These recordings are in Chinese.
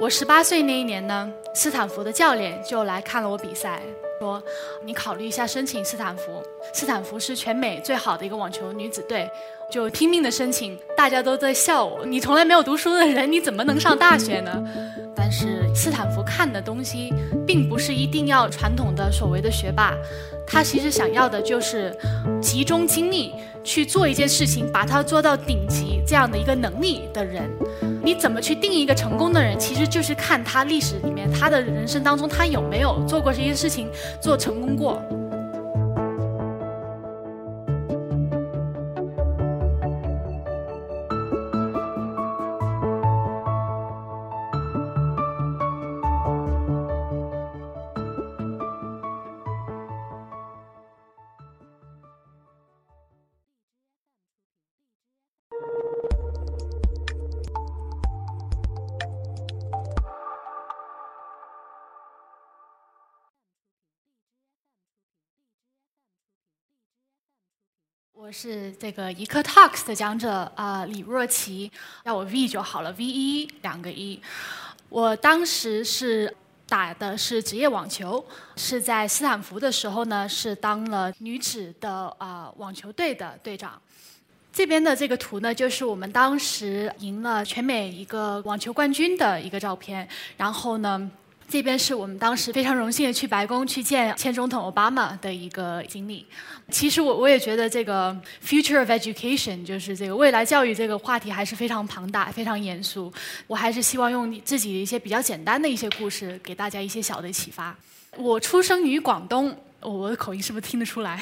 我十八岁那一年呢，斯坦福的教练就来看了我比赛，说：“你考虑一下申请斯坦福。斯坦福是全美最好的一个网球女子队，就拼命的申请。大家都在笑我，你从来没有读书的人，你怎么能上大学呢？但是斯坦福看的东西，并不是一定要传统的所谓的学霸，他其实想要的就是集中精力去做一件事情，把它做到顶级这样的一个能力的人。”你怎么去定义一个成功的人？其实就是看他历史里面，他的人生当中，他有没有做过这些事情，做成功过。我是这个一课 Talks 的讲者啊，李若琪，叫我 V 就好了，V 一两个一。我当时是打的是职业网球，是在斯坦福的时候呢，是当了女子的啊网球队的队长。这边的这个图呢，就是我们当时赢了全美一个网球冠军的一个照片。然后呢。这边是我们当时非常荣幸的去白宫去见前总统奥巴马的一个经历。其实我我也觉得这个 future of education 就是这个未来教育这个话题还是非常庞大、非常严肃。我还是希望用自己的一些比较简单的一些故事，给大家一些小的启发。我出生于广东，我的口音是不是听得出来？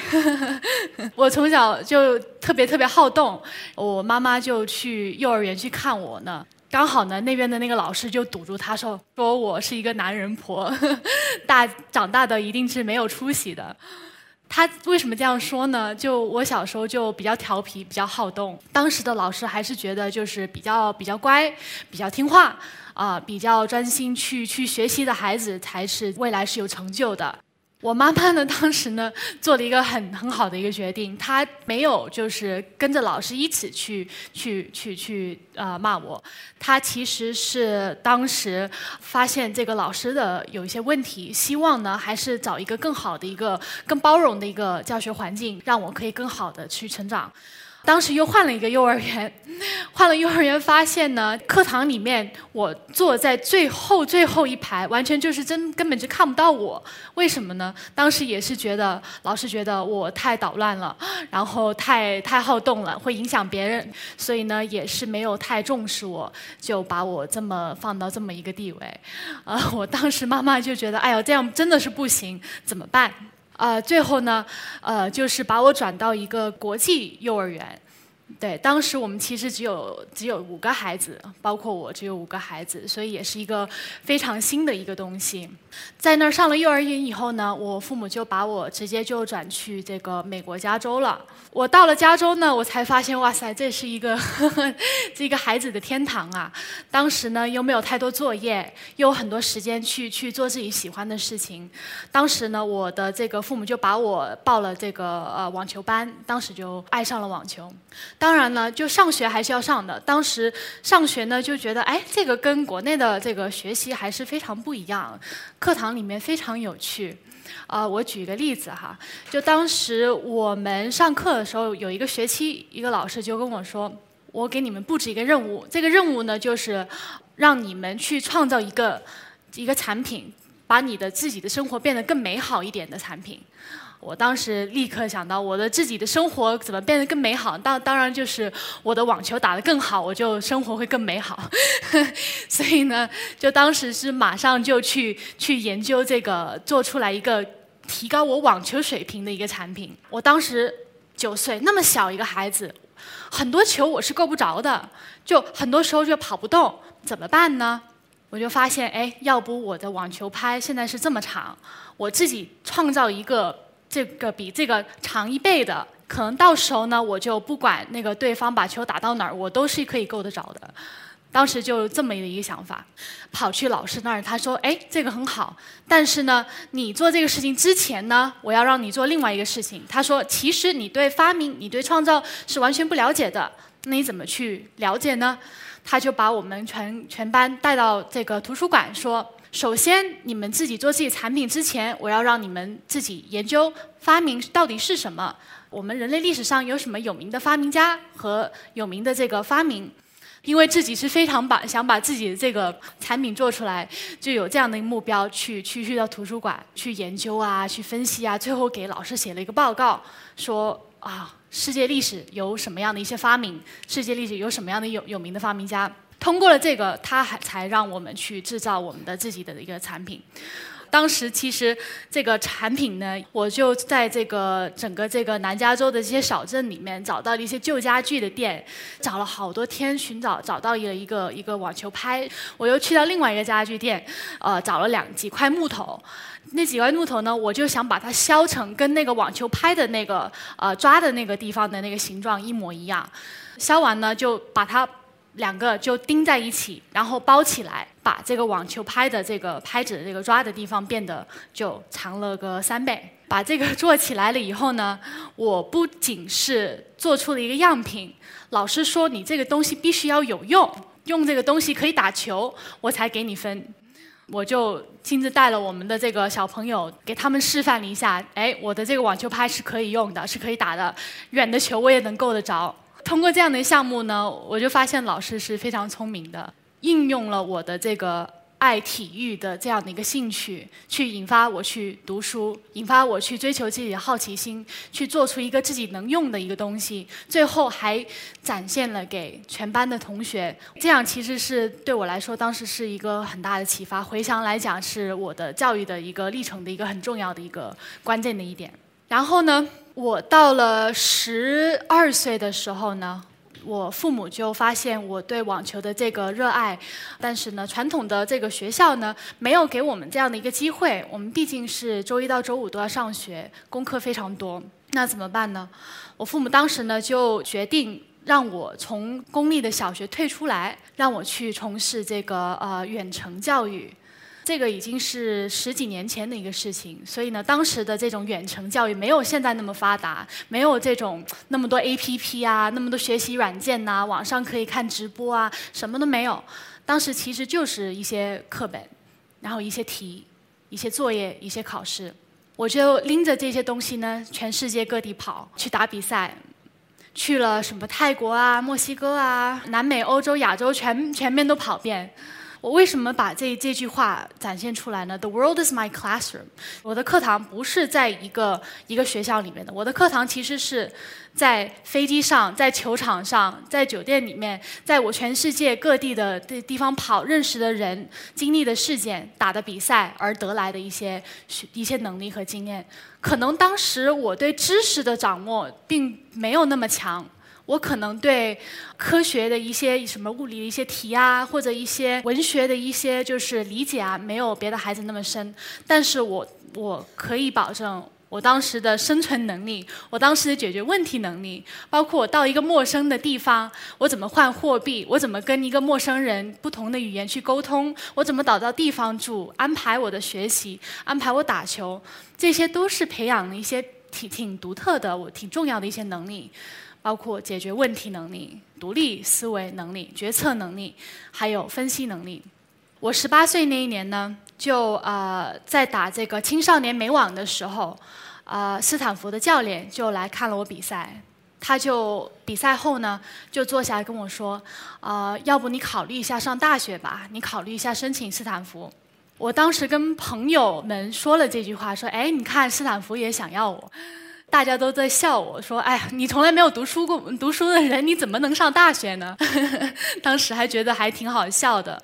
我从小就特别特别好动，我妈妈就去幼儿园去看我呢。刚好呢，那边的那个老师就堵住他说：“说我是一个男人婆，大长大的一定是没有出息的。”他为什么这样说呢？就我小时候就比较调皮，比较好动。当时的老师还是觉得就是比较比较乖，比较听话啊，比较专心去去学习的孩子才是未来是有成就的。我妈妈呢，当时呢 做了一个很很好的一个决定，她没有就是跟着老师一起去去去去呃骂我，她其实是当时发现这个老师的有一些问题，希望呢还是找一个更好的一个更包容的一个教学环境，让我可以更好的去成长。当时又换了一个幼儿园，换了幼儿园，发现呢，课堂里面我坐在最后最后一排，完全就是真根本就看不到我。为什么呢？当时也是觉得老师觉得我太捣乱了，然后太太好动了，会影响别人，所以呢也是没有太重视我，就把我这么放到这么一个地位。啊，我当时妈妈就觉得，哎呦，这样真的是不行，怎么办？呃，最后呢，呃，就是把我转到一个国际幼儿园。对，当时我们其实只有只有五个孩子，包括我只有五个孩子，所以也是一个非常新的一个东西。在那儿上了幼儿园以后呢，我父母就把我直接就转去这个美国加州了。我到了加州呢，我才发现，哇塞，这是一个 这个孩子的天堂啊！当时呢，又没有太多作业，又有很多时间去去做自己喜欢的事情。当时呢，我的这个父母就把我报了这个呃网球班，当时就爱上了网球。当然了，就上学还是要上的。当时上学呢，就觉得哎，这个跟国内的这个学习还是非常不一样，课堂里面非常有趣。啊，我举一个例子哈，就当时我们上课的时候，有一个学期，一个老师就跟我说，我给你们布置一个任务，这个任务呢，就是让你们去创造一个一个产品，把你的自己的生活变得更美好一点的产品。我当时立刻想到，我的自己的生活怎么变得更美好？当当然就是我的网球打得更好，我就生活会更美好。所以呢，就当时是马上就去去研究这个，做出来一个提高我网球水平的一个产品。我当时九岁，那么小一个孩子，很多球我是够不着的，就很多时候就跑不动，怎么办呢？我就发现，哎，要不我的网球拍现在是这么长，我自己创造一个。这个比这个长一倍的，可能到时候呢，我就不管那个对方把球打到哪儿，我都是可以够得着的。当时就这么一个想法，跑去老师那儿，他说：“哎，这个很好，但是呢，你做这个事情之前呢，我要让你做另外一个事情。”他说：“其实你对发明、你对创造是完全不了解的。”那你怎么去了解呢？他就把我们全全班带到这个图书馆，说：首先你们自己做自己产品之前，我要让你们自己研究发明到底是什么。我们人类历史上有什么有名的发明家和有名的这个发明？因为自己是非常把想把自己的这个产品做出来，就有这样的一个目标，去去去到图书馆去研究啊，去分析啊，最后给老师写了一个报告，说啊，世界历史有什么样的一些发明，世界历史有什么样的有有名的发明家，通过了这个，他还才让我们去制造我们的自己的一个产品。当时其实这个产品呢，我就在这个整个这个南加州的这些小镇里面找到了一些旧家具的店，找了好多天寻找，找到一个一个一个网球拍。我又去到另外一个家具店，呃，找了两几块木头。那几块木头呢，我就想把它削成跟那个网球拍的那个呃抓的那个地方的那个形状一模一样。削完呢，就把它。两个就钉在一起，然后包起来，把这个网球拍的这个拍子的这个抓的地方变得就长了个三倍。把这个做起来了以后呢，我不仅是做出了一个样品，老师说你这个东西必须要有用，用这个东西可以打球，我才给你分。我就亲自带了我们的这个小朋友，给他们示范了一下，哎，我的这个网球拍是可以用的，是可以打的，远的球我也能够得着。通过这样的项目呢，我就发现老师是非常聪明的，应用了我的这个爱体育的这样的一个兴趣，去引发我去读书，引发我去追求自己的好奇心，去做出一个自己能用的一个东西，最后还展现了给全班的同学。这样其实是对我来说，当时是一个很大的启发。回想来讲，是我的教育的一个历程的一个很重要的一个关键的一点。然后呢？我到了十二岁的时候呢，我父母就发现我对网球的这个热爱，但是呢，传统的这个学校呢，没有给我们这样的一个机会。我们毕竟是周一到周五都要上学，功课非常多，那怎么办呢？我父母当时呢就决定让我从公立的小学退出来，让我去从事这个呃远程教育。这个已经是十几年前的一个事情，所以呢，当时的这种远程教育没有现在那么发达，没有这种那么多 APP 啊，那么多学习软件呐，网上可以看直播啊，什么都没有。当时其实就是一些课本，然后一些题、一些作业、一些考试。我就拎着这些东西呢，全世界各地跑去打比赛，去了什么泰国啊、墨西哥啊、南美、欧洲、亚洲，全全面都跑遍。我为什么把这这句话展现出来呢？The world is my classroom。我的课堂不是在一个一个学校里面的，我的课堂其实是在飞机上、在球场上、在酒店里面，在我全世界各地的地地方跑，认识的人、经历的事件、打的比赛而得来的一些一些能力和经验。可能当时我对知识的掌握并没有那么强。我可能对科学的一些什么物理的一些题啊，或者一些文学的一些就是理解啊，没有别的孩子那么深。但是我我可以保证，我当时的生存能力，我当时的解决问题能力，包括我到一个陌生的地方，我怎么换货币，我怎么跟一个陌生人不同的语言去沟通，我怎么找到地方住，安排我的学习，安排我打球，这些都是培养了一些挺挺独特的，我挺重要的一些能力。包括解决问题能力、独立思维能力、决策能力，还有分析能力。我十八岁那一年呢，就呃在打这个青少年美网的时候，呃斯坦福的教练就来看了我比赛，他就比赛后呢就坐下来跟我说，呃要不你考虑一下上大学吧，你考虑一下申请斯坦福。我当时跟朋友们说了这句话，说哎你看斯坦福也想要我。大家都在笑我说：“哎呀，你从来没有读书过，读书的人你怎么能上大学呢？” 当时还觉得还挺好笑的。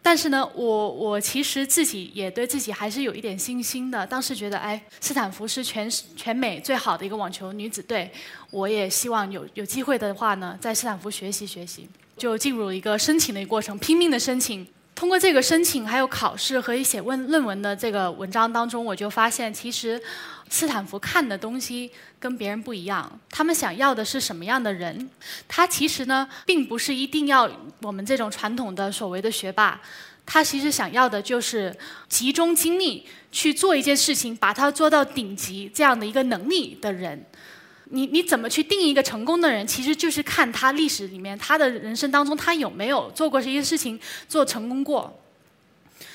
但是呢，我我其实自己也对自己还是有一点信心的。当时觉得，哎，斯坦福是全全美最好的一个网球女子队，我也希望有有机会的话呢，在斯坦福学习学习，就进入一个申请的一个过程，拼命的申请。通过这个申请，还有考试和一写问论文的这个文章当中，我就发现，其实斯坦福看的东西跟别人不一样。他们想要的是什么样的人？他其实呢，并不是一定要我们这种传统的所谓的学霸，他其实想要的就是集中精力去做一件事情，把它做到顶级这样的一个能力的人。你你怎么去定义一个成功的人，其实就是看他历史里面他的人生当中他有没有做过这些事情做成功过。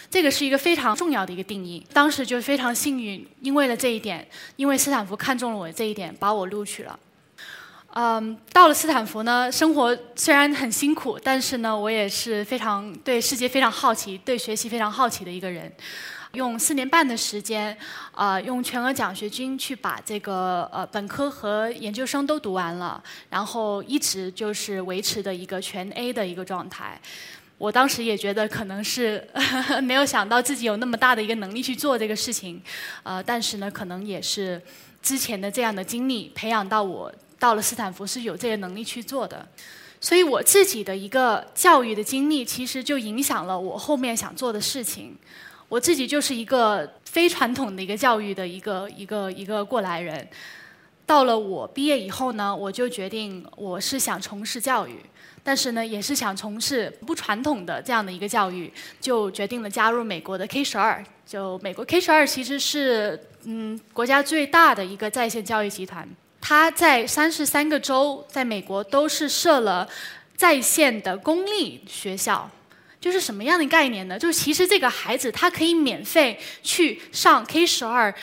这个是一个非常重要的一个定义。当时就非常幸运，因为了这一点，因为斯坦福看中了我这一点，把我录取了。嗯，到了斯坦福呢，生活虽然很辛苦，但是呢，我也是非常对世界非常好奇，对学习非常好奇的一个人。用四年半的时间，呃，用全额奖学金去把这个呃本科和研究生都读完了，然后一直就是维持的一个全 A 的一个状态。我当时也觉得可能是 没有想到自己有那么大的一个能力去做这个事情，呃，但是呢，可能也是之前的这样的经历培养到我到了斯坦福是有这个能力去做的，所以我自己的一个教育的经历其实就影响了我后面想做的事情。我自己就是一个非传统的一个教育的一个一个一个过来人，到了我毕业以后呢，我就决定我是想从事教育。但是呢，也是想从事不传统的这样的一个教育，就决定了加入美国的 K 十二。就美国 K 十二其实是嗯国家最大的一个在线教育集团，它在三十三个州在美国都是设了在线的公立学校。就是什么样的概念呢？就是其实这个孩子他可以免费去上 K 十二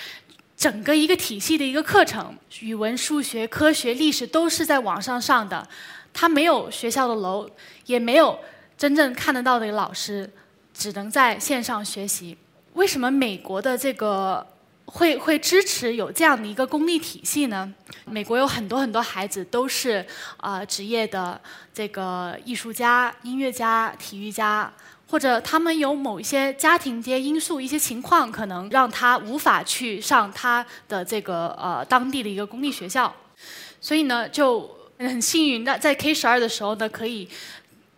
整个一个体系的一个课程，语文、数学、科学、历史都是在网上上的。他没有学校的楼，也没有真正看得到的老师，只能在线上学习。为什么美国的这个会会支持有这样的一个公立体系呢？美国有很多很多孩子都是啊职业的这个艺术家、音乐家、体育家，或者他们有某一些家庭这些因素、一些情况，可能让他无法去上他的这个呃当地的一个公立学校，所以呢就。很幸运的，在 K 十二的时候呢，可以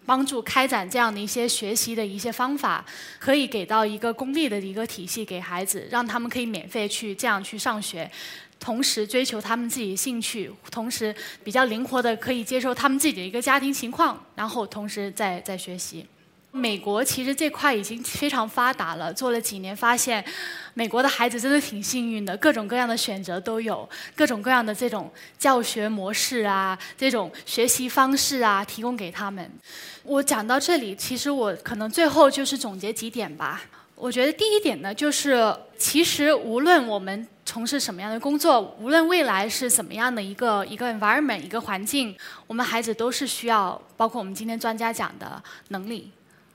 帮助开展这样的一些学习的一些方法，可以给到一个公立的一个体系给孩子，让他们可以免费去这样去上学，同时追求他们自己的兴趣，同时比较灵活的可以接受他们自己的一个家庭情况，然后同时在在学习。美国其实这块已经非常发达了，做了几年发现，美国的孩子真的挺幸运的，各种各样的选择都有，各种各样的这种教学模式啊，这种学习方式啊，提供给他们。我讲到这里，其实我可能最后就是总结几点吧。我觉得第一点呢，就是其实无论我们从事什么样的工作，无论未来是怎么样的一个一个 environment 一个环境，我们孩子都是需要，包括我们今天专家讲的能力。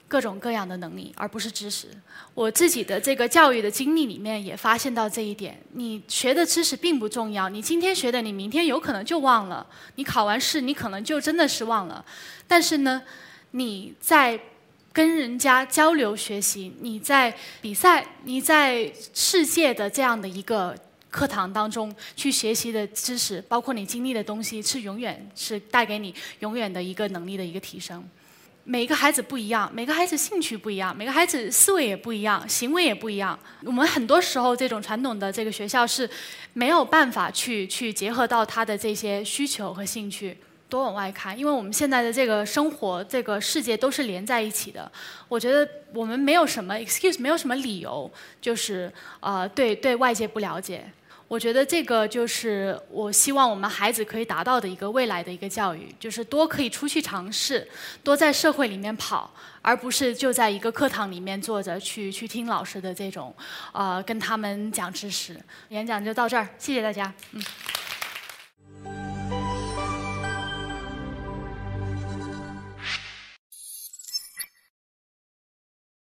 各种各样的能力，而不是知识。我自己的这个教育的经历里面也发现到这一点：你学的知识并不重要，你今天学的，你明天有可能就忘了；你考完试，你可能就真的是忘了。但是呢，你在跟人家交流学习，你在比赛，你在世界的这样的一个课堂当中去学习的知识，包括你经历的东西，是永远是带给你永远的一个能力的一个提升。每个孩子不一样，每个孩子兴趣不一样，每个孩子思维也不一样，行为也不一样。我们很多时候这种传统的这个学校是没有办法去去结合到他的这些需求和兴趣。多往外看，因为我们现在的这个生活、这个世界都是连在一起的。我觉得我们没有什么 excuse，没有什么理由，就是呃对对外界不了解。我觉得这个就是我希望我们孩子可以达到的一个未来的一个教育，就是多可以出去尝试，多在社会里面跑，而不是就在一个课堂里面坐着去去听老师的这种，呃，跟他们讲知识。演讲就到这儿，谢谢大家，嗯。